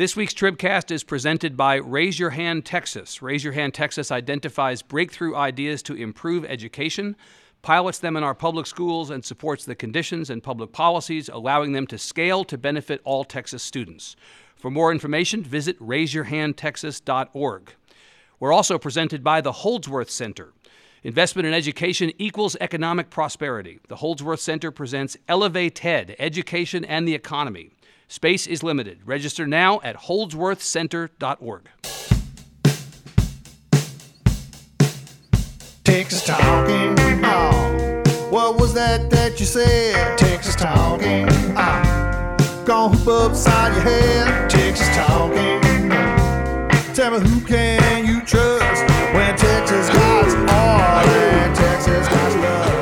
This week's Tribcast is presented by Raise Your Hand Texas. Raise Your Hand Texas identifies breakthrough ideas to improve education, pilots them in our public schools, and supports the conditions and public policies allowing them to scale to benefit all Texas students. For more information, visit raiseyourhandtexas.org. We're also presented by the Holdsworth Center. Investment in education equals economic prosperity. The Holdsworth Center presents Elevate TED, Education and the Economy. Space is limited. Register now at holdsworthcenter.org. Texas talking. Oh, what was that that you said? Texas talking. Oh, gonna hoop upside your head. Texas talking. Oh. Tell me who can you trust when Texas guys are and Texas guys love.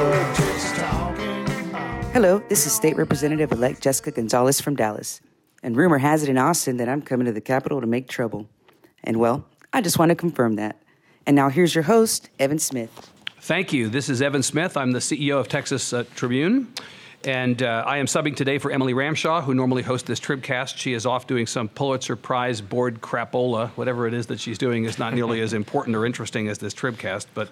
Hello, this is State Representative elect Jessica Gonzalez from Dallas. And rumor has it in Austin that I'm coming to the Capitol to make trouble. And well, I just want to confirm that. And now here's your host, Evan Smith. Thank you. This is Evan Smith. I'm the CEO of Texas uh, Tribune. And uh, I am subbing today for Emily Ramshaw, who normally hosts this Tribcast. She is off doing some Pulitzer Prize board crapola. Whatever it is that she's doing is not nearly as important or interesting as this Tribcast, but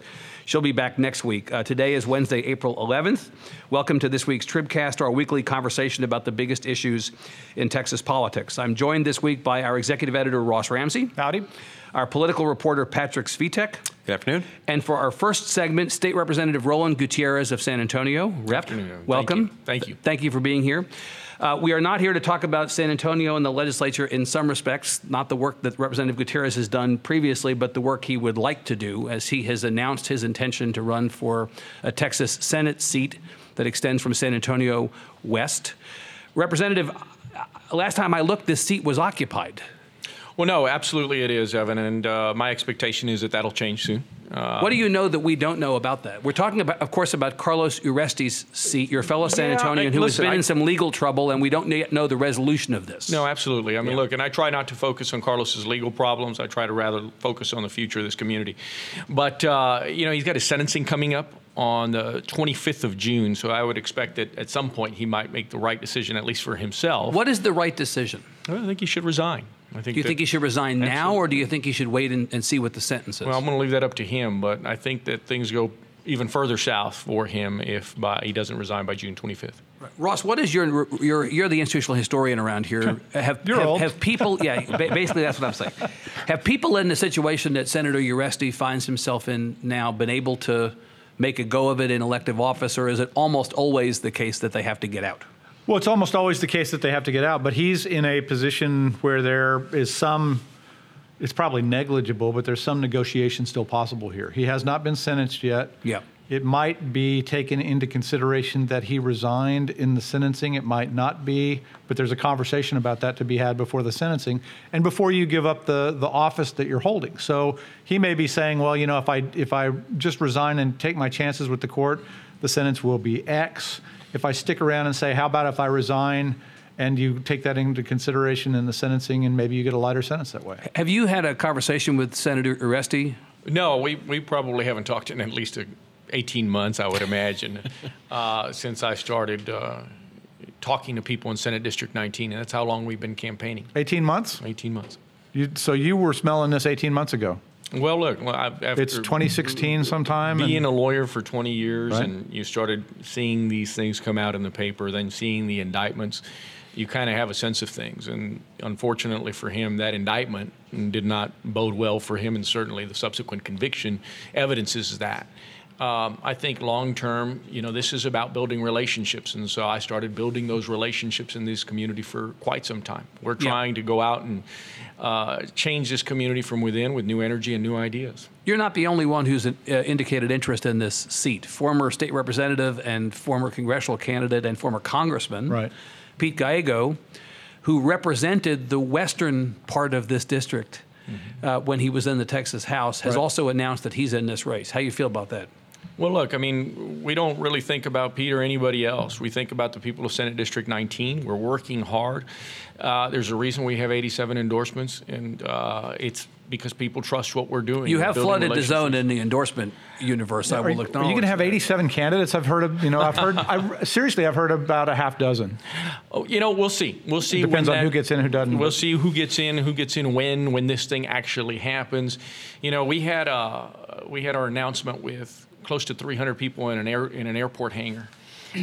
she'll be back next week. Uh, today is Wednesday, April 11th. Welcome to this week's Tribcast, our weekly conversation about the biggest issues in Texas politics. I'm joined this week by our executive editor, Ross Ramsey. Howdy. Our political reporter, Patrick Svitek. Good afternoon. And for our first segment, State Representative Roland Gutierrez of San Antonio. Rep, afternoon. Thank welcome. you. Thank you. Thank you for being here. Uh, we are not here to talk about San Antonio and the legislature in some respects, not the work that Representative Gutierrez has done previously, but the work he would like to do as he has announced his intention to run for a Texas Senate seat that extends from San Antonio west. Representative, last time I looked, this seat was occupied. Well, no, absolutely it is, Evan, and uh, my expectation is that that'll change soon. Uh, What do you know that we don't know about that? We're talking about, of course, about Carlos Uresti's seat, your fellow San Yeah, Antonian I- who listen, has been I- in some legal trouble, and we don't yet know the resolution of this. no, absolutely. I mean, look, and I try not to focus on Carlos's legal problems. I try to rather focus on the future of this community. But uh, you know, he's got his sentencing coming up on the 25th of June, so I would expect that at some point he might make the right decision, at least for himself. What is the right decision? I think he should resign. I think. Do you that- think he should resign now, or do you think he should wait and, and see what the sentence is? Well, I'm going to leave that up to him, but I think that things go even further south for him if by, he doesn't resign by June 25th. Ross, what is your, your you're the institutional historian around here. Have, You're have, have people, yeah, basically that's what I'm saying. Have people in the situation that Senator Uresti finds himself in now been able to make a go of it in elective office, or is it almost always the case that they have to get out? Well, it's almost always the case that they have to get out, but he's in a position where there is some, it's probably negligible, but there's some negotiation still possible here. He has not been sentenced yet. Yeah. It might be taken into consideration that he resigned in the sentencing. It might not be, but there's a conversation about that to be had before the sentencing and before you give up the, the office that you're holding. So he may be saying, well, you know, if I if I just resign and take my chances with the court, the sentence will be X. If I stick around and say, how about if I resign and you take that into consideration in the sentencing and maybe you get a lighter sentence that way? Have you had a conversation with Senator Uresti? No, we, we probably haven't talked in at least a, 18 months, I would imagine, uh, since I started uh, talking to people in Senate District 19, and that's how long we've been campaigning 18 months? 18 months. You, so you were smelling this 18 months ago. Well, look, well, I've, after It's 2016 sometime. and- being a lawyer for 20 years Right. and you started seeing these things come out in the paper, then seeing the indictments, you kind of have a sense of things. And unfortunately for him, that indictment did not bode well for him, and certainly the subsequent conviction evidences that. Um, I think long term, you know, this is about building relationships, and so I started building those relationships in this community for quite some time. We're Yeah. trying to go out and uh, change this community from within with new energy and new ideas. You're not the only one who's uh, indicated interest in this seat. Former state representative and former congressional candidate and former congressman, Right. Pete Gallego, who represented the western part of this district uh, when he was in the Texas House, has Right. also announced that he's in this race. How do you feel about that? Well, look, I mean, we don't really think about Pete or anybody else. We think about the people of Senate District 19. We're working hard. Uh, there's a reason we have 87 endorsements, and uh, it's because people trust what we're doing. You have flooded the zone in the endorsement universe, I will you, acknowledge. are you going to have 87 candidates? I've heard of, you know, I've heard, I, seriously, I've heard about a half dozen. Oh, you know, we'll see. We'll see. It depends when on who gets in, who doesn't. We'll see who gets in, who gets in when, when this thing actually happens. You know, we had uh, we had our announcement with close to 300 people in an air in an airport hangar.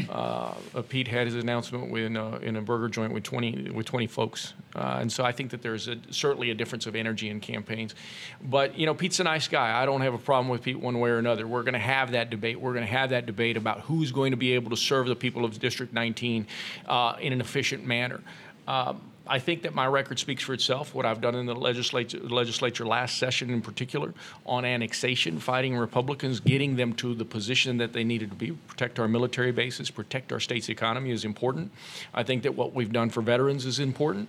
Uh, Pete had his announcement in, uh, in a burger joint with 20 with 20 folks, uh, and so I think that there's a, certainly a difference of energy in campaigns. But you know, Pete's a nice guy. I don't have a problem with Pete one way or another. We're going to have that debate. We're going to have that debate about who's going to be able to serve the people of District 19 uh, in an efficient manner. Um, I think that my record speaks for itself. What I've done in the legislature, legislature last session, in particular, on annexation, fighting Republicans, getting them to the position that they needed to be, protect our military bases, protect our state's economy is important. I think that what we've done for veterans is important,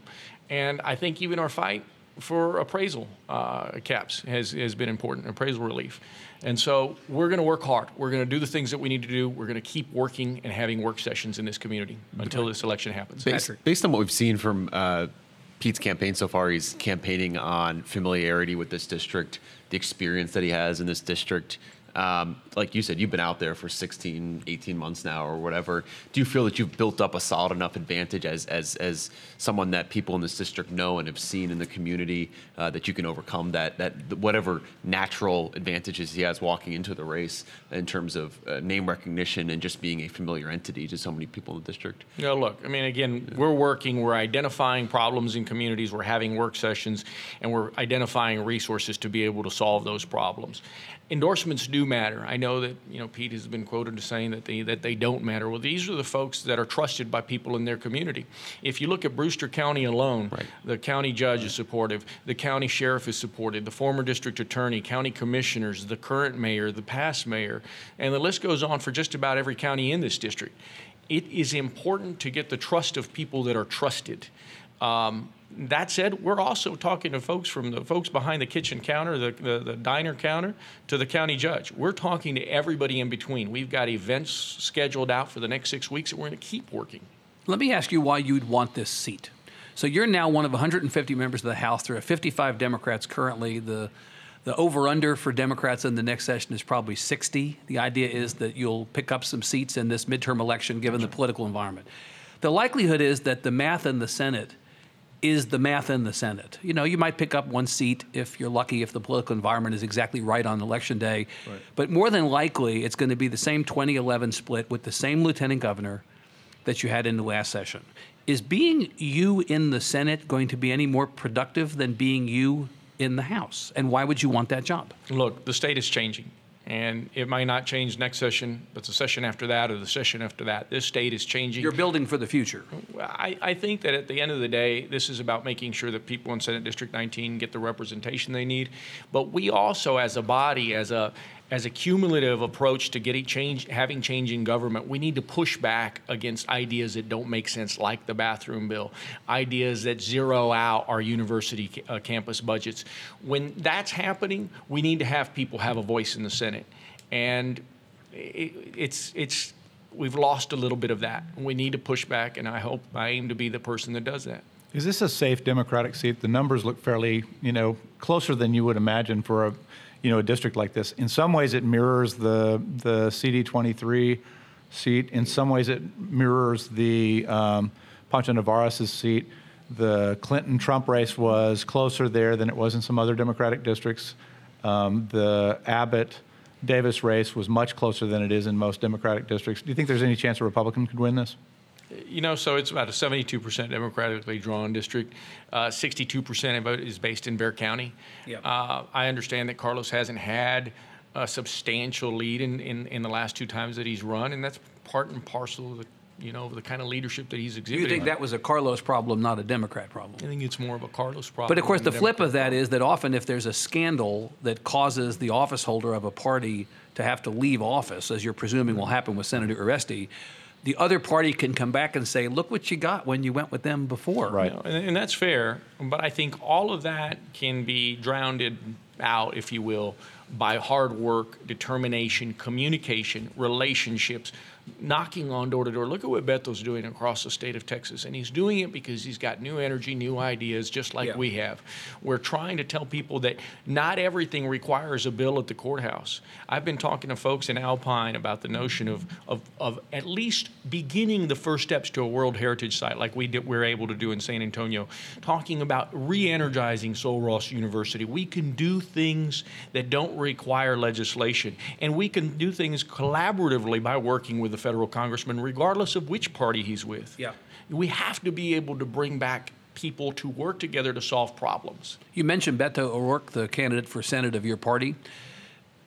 and I think even our fight for appraisal uh, caps has, has been important, appraisal relief. And so we're going to work hard. We're going to do the things that we need to do. We're going to keep working and having work sessions in this community until this election happens. Based, based on what we've seen from uh, Pete's campaign so far, he's campaigning on familiarity with this district, the experience that he has in this district. Um, like you said, you've been out there for 16, 18 months now or whatever. Do you feel that you've built up a solid enough advantage as, as, as someone that people in this district know and have seen in the community uh, that you can overcome that, that whatever natural advantages he has walking into the race in terms of uh, name recognition and just being a familiar entity to so many people in the district? No, look, I mean, again, we're working, we're identifying problems in communities, we're having work sessions, and we're identifying resources to be able to solve those problems. Endorsements do matter. I know that you know Pete has been quoted as saying that they that they don't matter. Well, these are the folks that are trusted by people in their community. If you look at Brewster County alone, Right. the county judge is supportive, the county sheriff is supportive, the former district attorney, county commissioners, the current mayor, the past mayor, and the list goes on for just about every county in this district. It is important to get the trust of people that are trusted. Um, that said, we're also talking to folks from the folks behind the kitchen counter, the, the, the diner counter, to the county judge. We're talking to everybody in between. We've got events scheduled out for the next six weeks, that we're going to keep working. Let me ask you why you'd want this seat. So you're now one of 150 members of the House. There are 55 Democrats currently. The the over under for Democrats in the next session is probably 60. The idea is that you'll pick up some seats in this midterm election given the political environment. The likelihood is that the math in the Senate is the math in the Senate. You know, you might pick up one seat if you're lucky, if the political environment is exactly right on election day. But more than likely, it's going to be the same 2011 split with the same lieutenant governor that you had in the last session. Is being you in the Senate going to be any more productive than being you in the House? And why would you want that job? Look, the state is changing, and it might not change next session, but the session after that or the session after that. This state is changing. You're building for the future. I, I think that at the end of the day, this is about making sure that people in Senate District 19 get the representation they need. But we also, as a body, as a as a cumulative approach to getting change, having change in government, we need to push back against ideas that don't make sense, like the bathroom bill, ideas that zero out our university uh, campus budgets. When that's happening, we need to have people have a voice in the Senate, and it, it's it's we've lost a little bit of that. We need to push back, and I hope I aim to be the person that does that. Is this a safe Democratic seat? The numbers look fairly, you know, closer than you would imagine for a, you know, a district like this. In some ways, it mirrors the the CD23 seat. In some ways, it mirrors the um, Pancho Nevárez's seat. The Clinton-Trump race was closer there than it was in some other Democratic districts. Um, the Abbott Davis race was much closer than it is in most Democratic districts. Do you think there's any chance a Republican could win this? You know, so it's about a 72% Democratically drawn district. Uh, 62% of it is based in Bexar County. Yeah. Uh, I understand that Carlos hasn't had a substantial lead in, in, in the last two times that he's run, and that's part and parcel of the, you know, the kind of leadership that he's exhibited. You think that was a Carlos problem, not a Democrat problem? I think it's more of a Carlos problem. But of course, the flip of Democrat that is that often if there's a scandal that causes the office holder of a party to have to leave office, as you're presuming will happen with Senator Uresti, the other party can come back and say, "Look what you got when you went with them before." Right. You know, and, and that's fair. But I think all of that can be drowned out, if you will, by hard work, determination, communication, relationships, knocking on door to door. Look at what Beto's doing across the state of Texas. And he's doing it because he's got new energy, new ideas, just like Yeah. we have. We're trying to tell people that not everything requires a bill at the courthouse. I've been talking to folks in Alpine about the notion of, of, of at least beginning the first steps to a World Heritage Site like we did, we're able to do in San Antonio, talking about re energizing Sul Ross University. We can do things that don't require legislation, and we can do things collaboratively by working with the federal congressman, regardless of which party he's with. Yeah. We have to be able to bring back people to work together to solve problems. You mentioned Beto O'Rourke, the candidate for Senate of your party.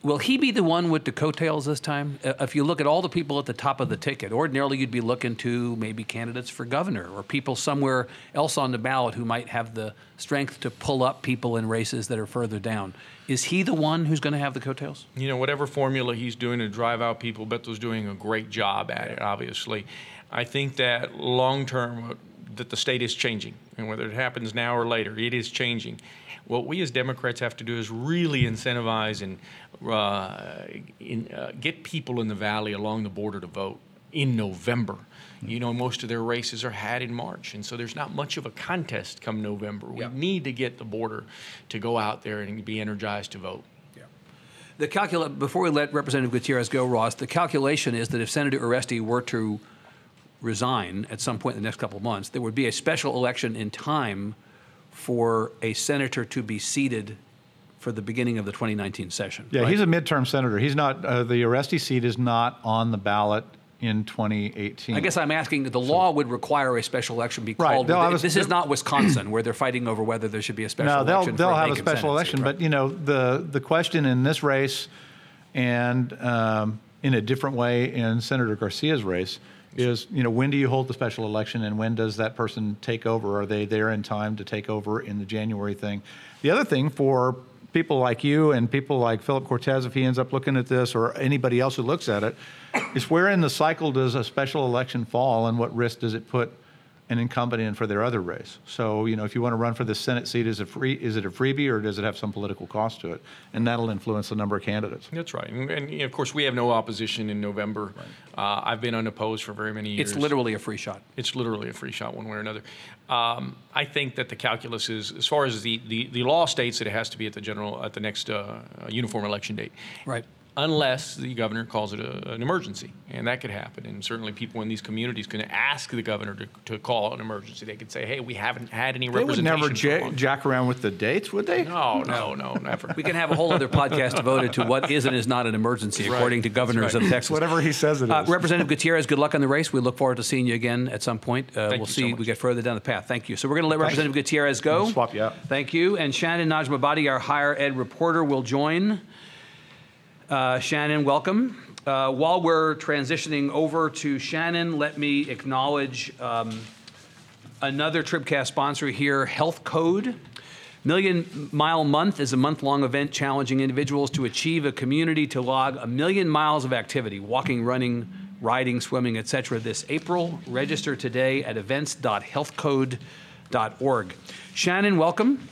Will he be the one with the coattails this time? Uh, If you look at all the people at the top of the ticket, ordinarily you'd be looking to maybe candidates for governor or people somewhere else on the ballot who might have the strength to pull up people in races that are further down. Is he the one who's going to have the coattails? you know, whatever formula he's doing to drive out people, Beto's doing a great job at it, obviously. I think that long term, uh, that the state is changing, and whether it happens now or later, it is changing. What we as Democrats have to do is really incentivize and uh, in, uh, get people in the valley along the border to vote in November. You know, most of their races are had in March, and so there's not much of a contest come November. We Yeah. need to get the border to go out there and be energized to vote. Yeah. The calcula- before we let Representative Gutierrez go, Ross, the calculation is that if Senator Uresti were to resign at some point in the next couple of months, there would be a special election in time for a senator to be seated for the beginning of the 2019 session. Yeah, right? he's a midterm senator. He's not, uh, the Uresti seat is not on the ballot in 2018. I guess I'm asking that the law would require a special election be Right, called. they'll this is not Wisconsin where they're fighting over whether there should be a special election. No, they'll, they'll have a special election, seat, right? but, you know, the, the question in this race and um, in a different way in Senator Garcia's race is, you know, when do you hold the special election and when does that person take over? Are they there in time to take over in the January thing? The other thing for people like you and people like Philip Cortez, if he ends up looking at this, or anybody else who looks at it, is where in the cycle does a special election fall and what risk does it put an incumbent in for their other race. So, you know, if you want to run for the Senate seat, is it free? Is it a freebie, or does it have some political cost to it? And that'll influence the number of candidates. That's right. And, and, of course, we have no opposition in November. Uh, I've been unopposed for very many years. it's literally a free shot. It's literally a free shot one way or another. Um, I think that the calculus is, as far as the, the, the law states that it has to be at the general, at the next uh, uh, uniform election date. Right. Unless the governor calls it a, an emergency, and that could happen. And certainly, people in these communities can ask the governor to, to call an emergency. They could say, "Hey, we haven't had any They would representation." never for a ja- jack around with the dates, would they? No, no, no, never. We can have a whole other podcast devoted to what is and is not an emergency, according to governors right. of Texas. Whatever he says it Uh, is. Representative Gutierrez, good luck on the race. We look forward to seeing you again at some point. Uh, we'll you so see. much. we get further down the path. Thank you. So we're going to let Representative Gutierrez go. Swap you out. Thank you. And Shannon Najmabadi, our higher ed reporter, will join. Uh, Shannon, welcome. Uh, while we're transitioning over to Shannon, let me acknowledge um, another Tribcast sponsor here, Health Code. Million Mile Month is a month long event challenging individuals to achieve a community to log a million miles of activity walking, running, riding, swimming, etc. this April. Register today at events.healthcode.org. Shannon, welcome.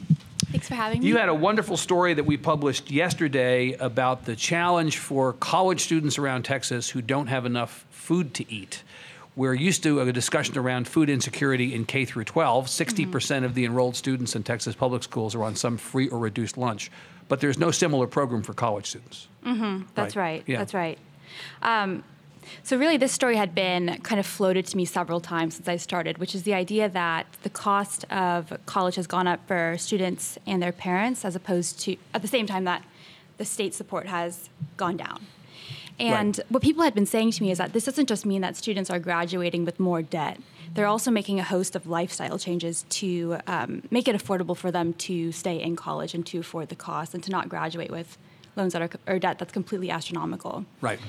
Thanks for having me. You had a wonderful story that we published yesterday about the challenge for college students around Texas who don't have enough food to eat. We're used to a discussion around food insecurity in K through 12. 60% of the enrolled students in Texas public schools are on some free or reduced lunch, but there's no similar program for college students. That's Right. right. Yeah. That's right. Um, so really, this story had been kind of floated to me several times since I started, which is the idea that the cost of college has gone up for students and their parents, as opposed to at the same time that the state support has gone down. And Right. what people had been saying to me is that this doesn't just mean that students are graduating with more debt. They're also making a host of lifestyle changes to um, make it affordable for them to stay in college and to afford the cost and to not graduate with loans that are or debt that's completely astronomical. Right.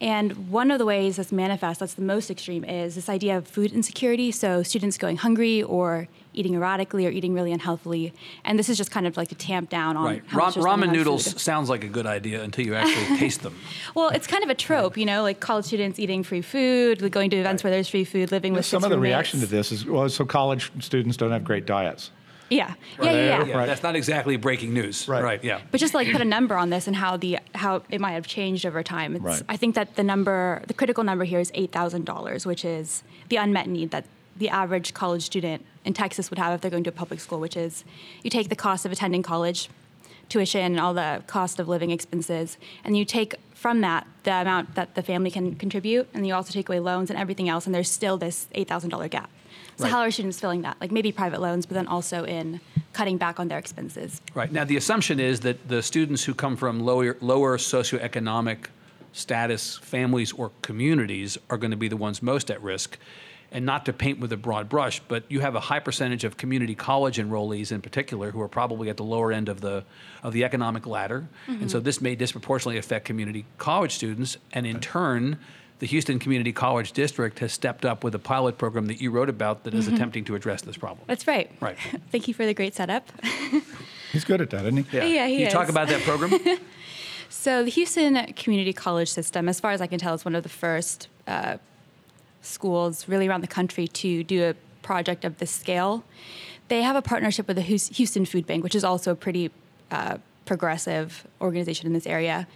And one of the ways that's manifest, that's the most extreme, is this idea of food insecurity. So students going hungry or eating erratically or eating really unhealthily. And this is just kind of like to tamp down on Right. how Ra- much ramen noodles food. sounds like a good idea until you actually taste them. Well, it's kind of a trope, you know, like college students eating free food, going to events where there's free food, living with Some six of the roommates. reaction to this is, well, so college students don't have great diets. Yeah. Yeah, yeah, yeah. Yeah, that's not exactly breaking news. Right. Right. Yeah. But just like put a number on this and how the how it might have changed over time. It's, Right. I think that the number, the critical number here is eight thousand dollars, which is the unmet need that the average college student in Texas would have if they're going to a public school. Which is, you take the cost of attending college, tuition, and all the cost of living expenses, and you take from that the amount that the family can contribute, and you also take away loans and everything else, and there's still this eight thousand dollar gap. So Right. how are students filling that? Like maybe private loans, but then also in cutting back on their expenses. Right. Now, the assumption is that the students who come from lower, lower socioeconomic status families or communities are going to be the ones most at risk. And not to paint with a broad brush, but you have a high percentage of community college enrollees in particular who are probably at the lower end of the, of the economic ladder. And mm-hmm. so this may disproportionately affect community college students. And in turn, the Houston Community College District has stepped up with a pilot program that you wrote about that is attempting to address this problem. That's right. Right. Thank you for the great setup. He's good at that, isn't he? Yeah, yeah he Can you talk about that program? So the Houston Community College system, as far as I can tell, is one of the first uh, schools really around the country to do a project of this scale. They have a partnership with the Houston Food Bank, which is also a pretty uh, progressive organization in this area.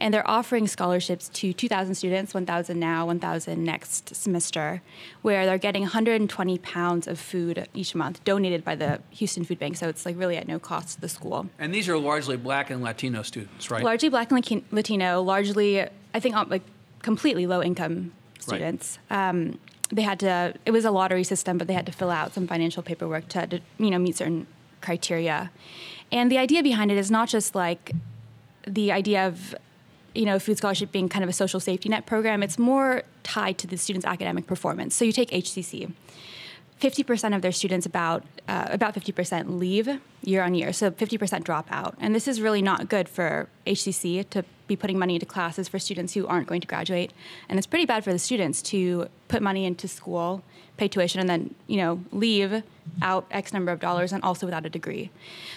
And they're offering scholarships to 2,000 students, 1,000 now, 1,000 next semester, where they're getting 120 pounds of food each month donated by the Houston Food Bank. So it's like really at no cost to the school. And these are largely black and Latino students, right? Largely black and Latino, largely, I think, um, like completely low income students. Um, they had to, it was a lottery system, but they had to fill out some financial paperwork to, to, you know, meet certain criteria. And the idea behind it is not just like the idea of, you know, food scholarship being kind of a social safety net program, it's more tied to the student's academic performance. So you take HCC. 50% of their students about uh, about 50% leave year on year so 50% drop out and this is really not good for hcc to be putting money into classes for students who aren't going to graduate and it's pretty bad for the students to put money into school pay tuition and then you know leave out x number of dollars and also without a degree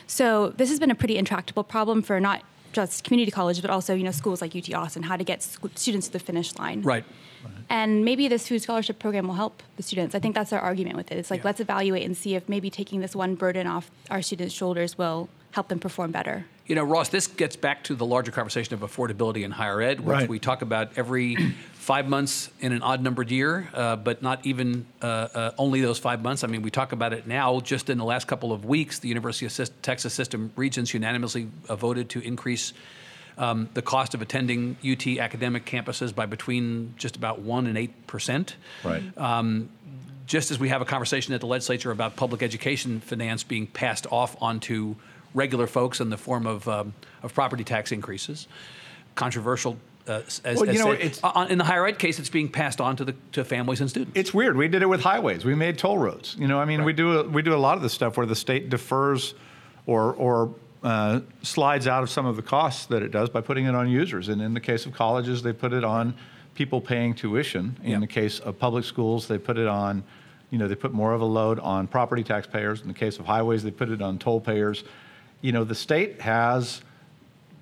so this has been a pretty intractable problem for not just community colleges but also you know schools like ut austin how to get sc- students to the finish line Right. and maybe this food scholarship program will help the students. I think that's our argument with it. It's like Yeah. let's evaluate and see if maybe taking this one burden off our students' shoulders will help them perform better. You know, Ross, this gets back to the larger conversation of affordability in higher ed, which Right. we talk about every five months in an odd numbered year, uh, but not even uh, uh, only those five months. I mean, we talk about it now. Just in the last couple of weeks, the University of Texas System Regents unanimously uh, voted to increase um, the cost of attending UT academic campuses by between just about 1 and 8 percent. Right. just as we have a conversation at the legislature about public education finance being passed off onto regular folks in the form of, um, of property tax increases, controversial. Uh, as, Well, you know, said. it's- Uh, in the higher ed case, it's being passed on to the to families and students. It's weird. We did it with highways. We made toll roads. You know, I mean, we do a, we do a lot of this stuff where the state defers or or uh, slides out of some of the costs that it does by putting it on users. And in the case of colleges, they put it on people paying tuition. In Yeah. the case of public schools, they put it on, you know, they put more of a load on property taxpayers. In the case of highways, they put it on toll payers. You know, the state has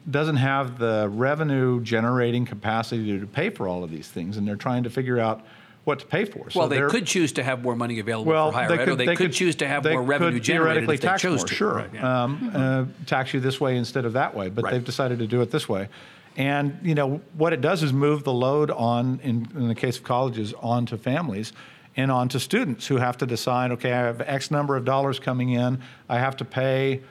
doesn't have the revenue generating capacity to pay for all of these things, and they're trying to figure out what to pay for. So well, they could choose to have more money available well, for higher ed, or they, could, choose to have they more revenue could generated if they tax chose more, to. Sure, Right, yeah. um, uh, tax you this way instead of that way, but Right. they've decided to do it this way. And you know what it does is move the load on, in, in the case of colleges, onto families and onto students who have to decide. Okay, I have X number of dollars coming in. I have to pay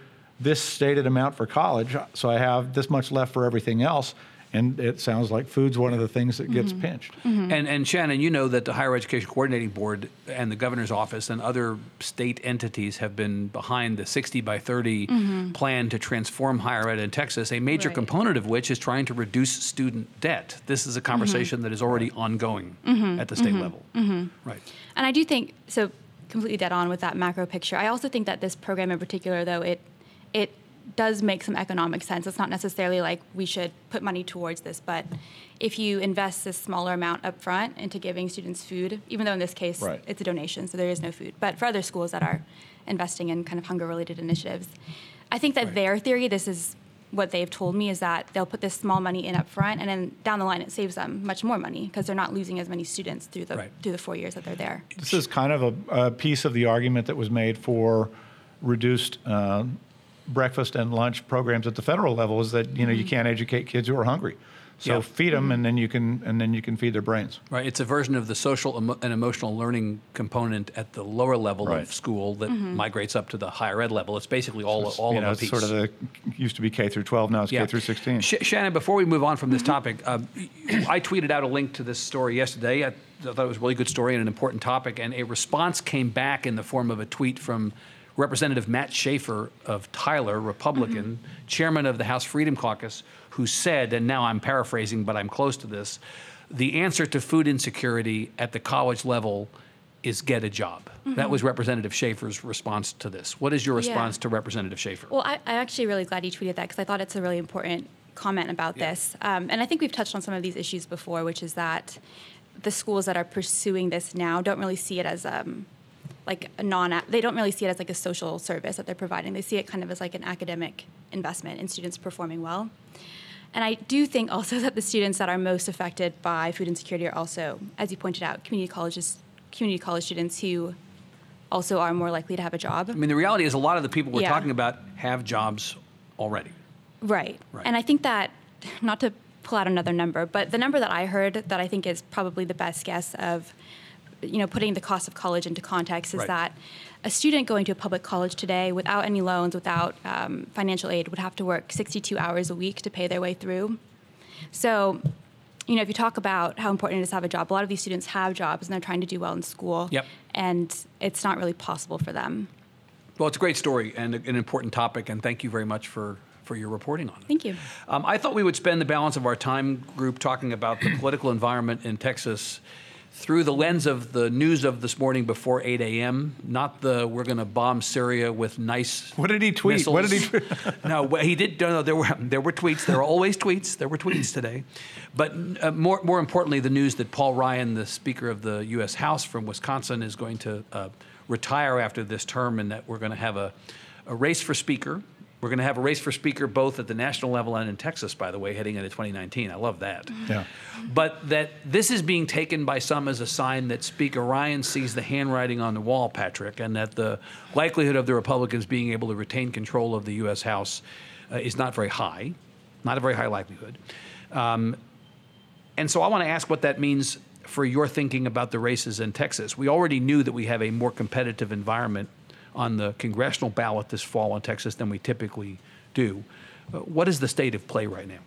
this stated amount for college, so I have this much left for everything else. And it sounds like food's one of the things that gets mm-hmm. pinched. Mm-hmm. And, and Shannon, you know that the Higher Education Coordinating Board and the governor's office and other state entities have been behind the 60 by 30 mm-hmm. plan to transform higher ed in Texas, a major Right. component of which is trying to reduce student debt. This is a conversation that is already ongoing at the state level. Right. And I do think so completely dead on with that macro picture. I also think that this program in particular though it it does make some economic sense. It's not necessarily like we should put money towards this, but if you invest this smaller amount up front into giving students food, even though in this case Right. it's a donation, so there is no food. But for other schools that are investing in kind of hunger related initiatives, I think that their theory, this is what they've told me, is that they'll put this small money in up front and then down the line it saves them much more money because they're not losing as many students through the Right. through the four years that they're there. This is kind of a, a piece of the argument that was made for reduced uh, breakfast and lunch programs at the federal level is that you know you mm-hmm. can't educate kids who are hungry. So Yeah. feed them, mm-hmm. and then you can and then you can feed their brains. Right, it's a version of the social emo- and emotional learning component at the lower level Right. of school that mm-hmm. migrates up to the higher ed level. It's basically all, all you of know, a it's piece. sort of the used to be K through 12, now it's K through 16. Sh- Shannon, before we move on from this topic, uh, I tweeted out a link to this story yesterday. I thought it was a really good story and an important topic, and a response came back in the form of a tweet from Representative Matt Schaefer of Tyler, Republican, chairman of the House Freedom Caucus, who said, and now I'm paraphrasing, but I'm close to this the answer to food insecurity at the college level is get a job. That was Representative Schaefer's response to this. What is your Yeah. response to Representative Schaefer? Well, I, I'm actually really glad you tweeted that because I thought it's a really important comment about Yeah. this. Um, and I think we've touched on some of these issues before, which is that the schools that are pursuing this now don't really see it as um, like a non. They don't really see it as like a social service that they're providing. They see it kind of as like an academic investment in students performing well. And I do think also that the students that are most affected by food insecurity are also, as you pointed out, community colleges, community college students who also are more likely to have a job. I mean, the reality is a lot of the people we're Yeah. talking about have jobs already. Right. Right. And I think that, not to pull out another number, but the number that I heard that I think is probably the best guess of, you know, putting the cost of college into context is Right. that a student going to a public college today without any loans, without um, financial aid, would have to work 62 hours a week to pay their way through. So, you know, if you talk about how important it is to have a job, a lot of these students have jobs and they're trying to do well in school. Yep. And it's not really possible for them. Well, it's a great story and an important topic, and thank you very much for, for your reporting on it. Thank you. Um, I thought we would spend the balance of our time group talking about the political environment in Texas through the lens of the news of this morning before 8 a.m. Not the we're going to bomb Syria with nice. What did he tweet? What did he missiles." no, he did. No, no, there were there were tweets. There are always tweets. There were tweets today, but uh, more more importantly, the news that Paul Ryan, the Speaker of the U.S. House from Wisconsin, is going to uh, retire after this term, and that we're going to have a, a race for Speaker. We're going to have a race for Speaker both at the national level and in Texas, by the way, heading into 2019. I love that. Yeah. But that this is being taken by some as a sign that Speaker Ryan sees the handwriting on the wall, Patrick, and that the likelihood of the Republicans being able to retain control of the U.S. House uh, is not very high, not a very high likelihood. Um, and so I want to ask what that means for your thinking about the races in Texas. We already knew that we have a more competitive environment on the congressional ballot this fall in Texas than we typically do. Uh, What is the state of play right now?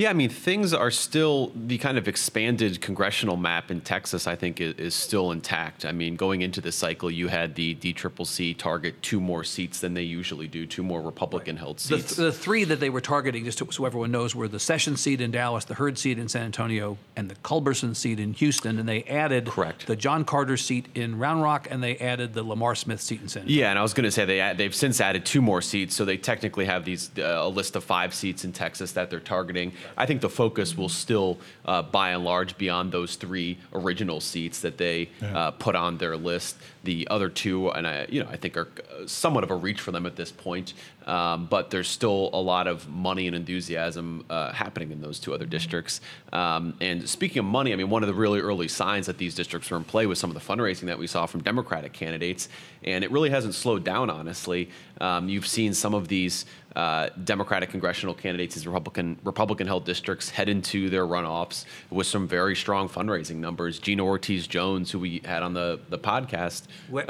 Yeah, I mean, things are still the kind of expanded congressional map in Texas. I think is, is still intact. I mean, going into the cycle, you had the DCCC target two more seats than they usually do, two more Republican-held The, seats. the three that they were targeting, just so everyone knows, were the Session seat in Dallas, the Hurd seat in San Antonio, and the Culberson seat in Houston. And they added Correct. the John Carter seat in Round Rock, and they added the Lamar Smith seat in San Antonio. Yeah, and I was going to say they they've since added two more seats, so they technically have these uh, a list of five seats in Texas that they're targeting. I think the focus will still, uh, by and large, be on those three original seats that they uh, put on their list. The other two, and I, you know, I think are uh, somewhat of a reach for them at this point. Um, but there's still a lot of money and enthusiasm uh, happening in those two other districts. Um, and speaking of money, I mean, one of the really early signs that these districts were in play was some of the fundraising that we saw from Democratic candidates, and it really hasn't slowed down. Honestly, um, you've seen some of these uh, Democratic congressional candidates, these Republican Republican-held districts, head into their runoffs with some very strong fundraising numbers. Gina Ortiz Jones, who we had on the the podcast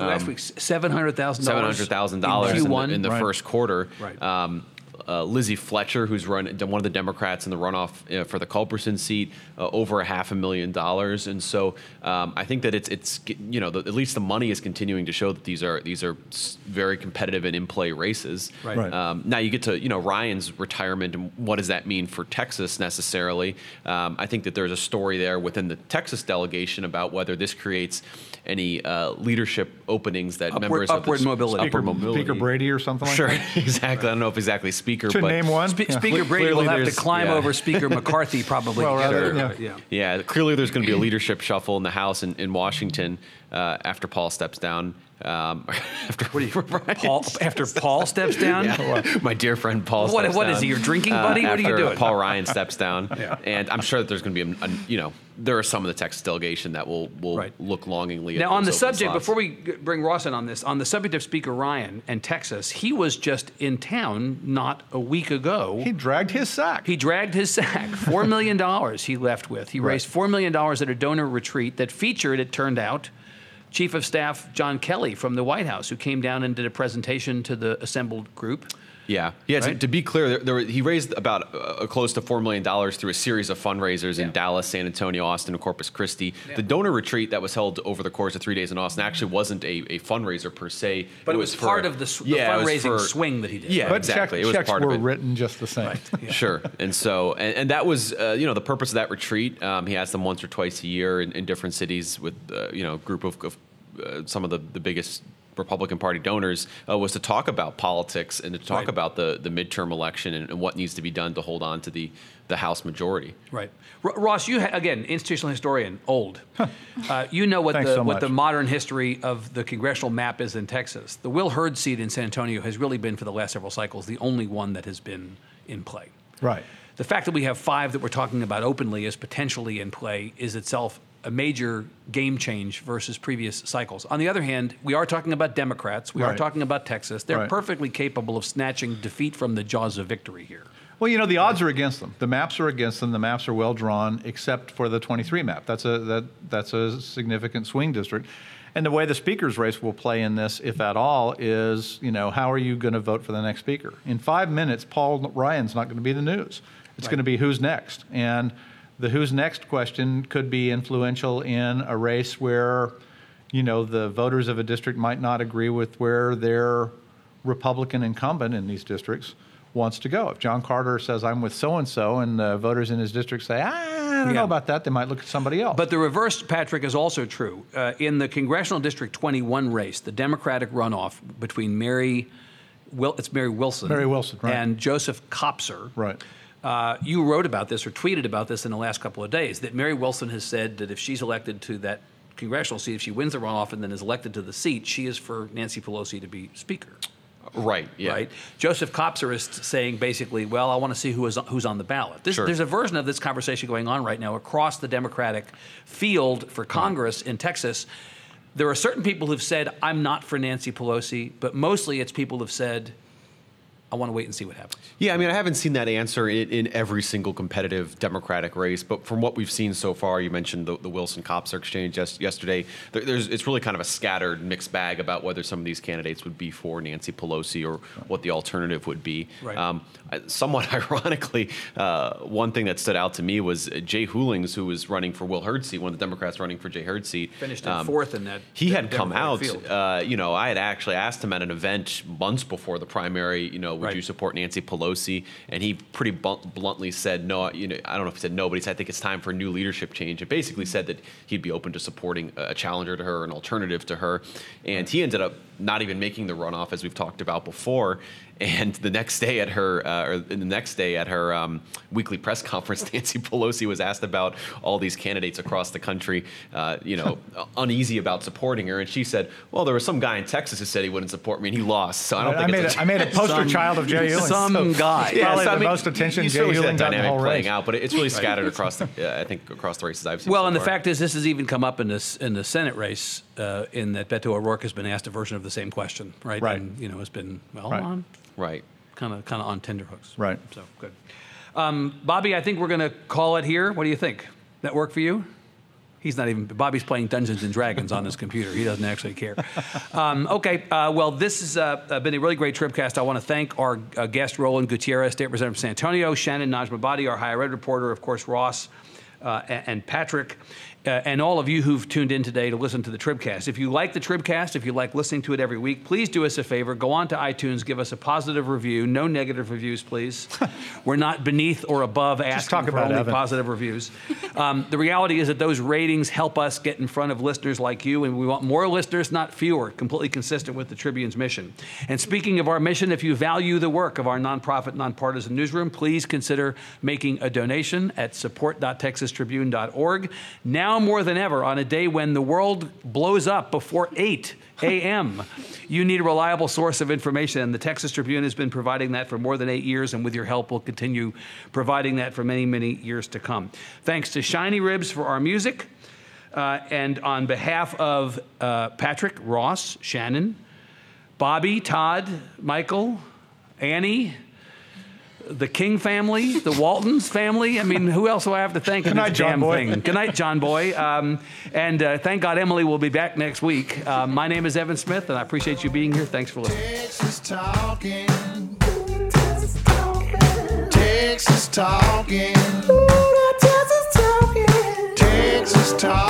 Last week, seven hundred thousand seven hundred thousand dollars in, the, in the Right. first quarter. Right. Um, uh, Lizzie Fletcher, who's run one of the Democrats in the runoff uh, for the Culberson seat, uh, over a half a million dollars, and so um, I think that it's it's you know the, at least the money is continuing to show that these are these are very competitive and in play races. Right. Right. Um, now you get to you know Ryan's retirement and what does that mean for Texas necessarily? Um, I think that there's a story there within the Texas delegation about whether this creates any uh, leadership openings that Upward- members of upward the s- mobility. upward Speaker, mobility. Speaker Brady or something like Sure, that? exactly. I don't know if exactly speaker, To but name one. Spe- Yeah. Speaker Brady will have to climb yeah. over Speaker McCarthy probably. Well, to rather- there. yeah. yeah. Yeah, clearly there's going to be a leadership shuffle in the House in, in Washington uh, after Paul steps down. Um, after what Paul, after Paul steps down? my dear friend Paul. What- steps what is down, he, your drinking buddy? What are you doing? Paul Ryan steps down, and I'm sure that there's going to be a, a, you know, there are some of the Texas delegation that will will Right. look longingly. at Now, on the subject, slots. before we bring Ross in on this, on the subject of Speaker Ryan and Texas, he was just in town not a week ago. He dragged his sack. He dragged his sack. $4 million he left with. He raised $4 million at a donor retreat that featured, it turned out, Chief of Staff John Kelly from the White House, who came down and did a presentation to the assembled group. Yeah, yeah. To, Right? to be clear, there, there, were- he raised about uh, close to four million dollars through a series of fundraisers Yeah. in Dallas, San Antonio, Austin, and Corpus Christi. The donor retreat that was held over the course of three days in Austin actually wasn't a, a fundraiser per se, But it was for- part of the, s- the yeah, it was fundraising for- swing that he did. Yeah, right? exactly. check- it was checks part were of it. written just the same. Sure, and so and, and that was uh, you know the purpose of that retreat. Um, he has them once or twice a year in, in different cities with uh, you know a group of, of uh, some of the, the biggest Republican Party donors uh, was to talk about politics and to talk Right. about the the midterm election and, and what needs to be done to hold on to the the House majority. Right, R- Ross. You ha- again, institutional historian, old. uh, you know what the so what the modern history of the congressional map is in Texas. The Will Hurd seat in San Antonio has really been for the last several cycles the only one that has been in play. Right. The fact that we have five that we're talking about openly as potentially in play is itself a major game change versus previous cycles. On the other hand, we are talking about Democrats. We are talking about Texas. They're Right. perfectly capable of snatching defeat from the jaws of victory here. Well, you know, the odds are against them. The maps are against them. The maps are well drawn, except for the 23 map. That's a that that's a significant swing district. And the way the speaker's race will play in this, if at all, is you know how are you going to vote for the next speaker? In five minutes, Paul Ryan's not going to be the news. It's going to be who's next, and the who's next question could be influential in a race where, you know, the voters of a district might not agree with where their Republican incumbent in these districts wants to go. If John Carter says, I'm with so and so, and the voters in his district say, "Ah, I don't Yeah. know about that, they might look at somebody else. But the reverse, Patrick, is also true. Uh, in the Congressional District 21 race, the Democratic runoff between Mary, Wil- it's Mary Wilson, Mary Wilson, right. and Joseph Kopser. Right. Uh, you wrote about this or tweeted about this in the last couple of days that Mary Wilson has said that if she's elected to that congressional seat, if she wins the runoff and then is elected to the seat, she is for Nancy Pelosi to be Speaker. Right. Yeah. Right. Joseph Kopser is saying basically, well, I want to see who is who's on the ballot. This, Sure. There's a version of this conversation going on right now across the Democratic field for Congress in Texas. There are certain people who've said, I'm not for Nancy Pelosi, but mostly it's people who've said, I want to wait and see what happens. Yeah, I mean, I haven't seen that answer in, in every single competitive Democratic race, but from what we've seen so far, you mentioned the, the Wilson Kopser exchange yes, yesterday. There, there's it's really kind of a scattered, mixed bag about whether some of these candidates would be for Nancy Pelosi or what the alternative would be. Right. Um, somewhat ironically, uh, one thing that stood out to me was Jay Hulings, who was running for Will Hurd seat, one of the Democrats running for Jay Hurd seat, Finished in um, fourth in that. he had come out. Democratic. Uh, you know, I had actually asked him at an event months before the primary. You know, would Right. you support Nancy Pelosi? And he pretty blunt, bluntly said no. You know, I don't know if he said no, but he said I think it's time for new leadership change. It basically said that he'd be open to supporting a challenger to her, an alternative to her. And he ended up not even making the runoff, as we've talked about before. And the next day at her, uh, or the next day at her um, weekly press conference, Nancy Pelosi was asked about all these candidates across the country, uh, you know, uneasy about supporting her, and she said, "Well, there was some guy in Texas who said he wouldn't support me, and he lost, so I don't I, think made it's a, I made a poster Some- child of Jay Hulings. some so guy. Probably so, the I mean, most attention you Jay Hulings that got dynamic whole playing race. out, but it's really scattered across the, uh, I think, across the races I've seen. Well, so and the fact is, this has even come up in this in the Senate race, uh, in that Beto O'Rourke has been asked a version of the same question, right? Right. And you know, has been well Right. on right. kind of kind of on tenterhooks. Right. So good. Um, Bobby, I think we're going to call it here. What do you think? That work for you? He's not even. Bobby's playing Dungeons and Dragons on his computer. He doesn't actually care. Um, okay. Uh, well, this has uh, uh, been a really great Tribcast. I want to thank our uh, guest Roland Gutierrez, State Representative from San Antonio, Shannon Najmabadi, our higher ed reporter, of course Ross, uh, and, and Patrick. Uh, and all of you who've tuned in today to listen to the Tribcast. If you like the Tribcast, if you like listening to it every week, please do us a favor. Go on to iTunes, give us a positive review. No negative reviews, please. We're not beneath or above asking talk for about only Evan. positive reviews. Um, the reality is that those ratings help us get in front of listeners like you, and we want more listeners, not fewer, completely consistent with the Tribune's mission. And speaking of our mission, if you value the work of our nonprofit, nonpartisan newsroom, please consider making a donation at support.texastribune.org. Now now more than ever, on a day when the world blows up before 8 a.m., you need a reliable source of information. And the Texas Tribune has been providing that for more than eight years, and with your help, we'll continue providing that for many, many years to come. Thanks to Shiny Ribs for our music. Uh, and on behalf of uh, Patrick, Ross, Shannon, Bobby, Todd, Michael, Annie, the King family, the Waltons family. I mean, who else do I have to thank Good night, John Boy. thing? Good night, John Boy. Um, and uh, thank God Emily will be back next week. Uh, my name is Evan Smith, and I appreciate you being here. Thanks for listening. Texas talking. Texas talking. Texas talking.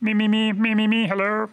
Me, me, me, me, me, me, hello.